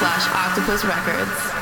slash octopus records.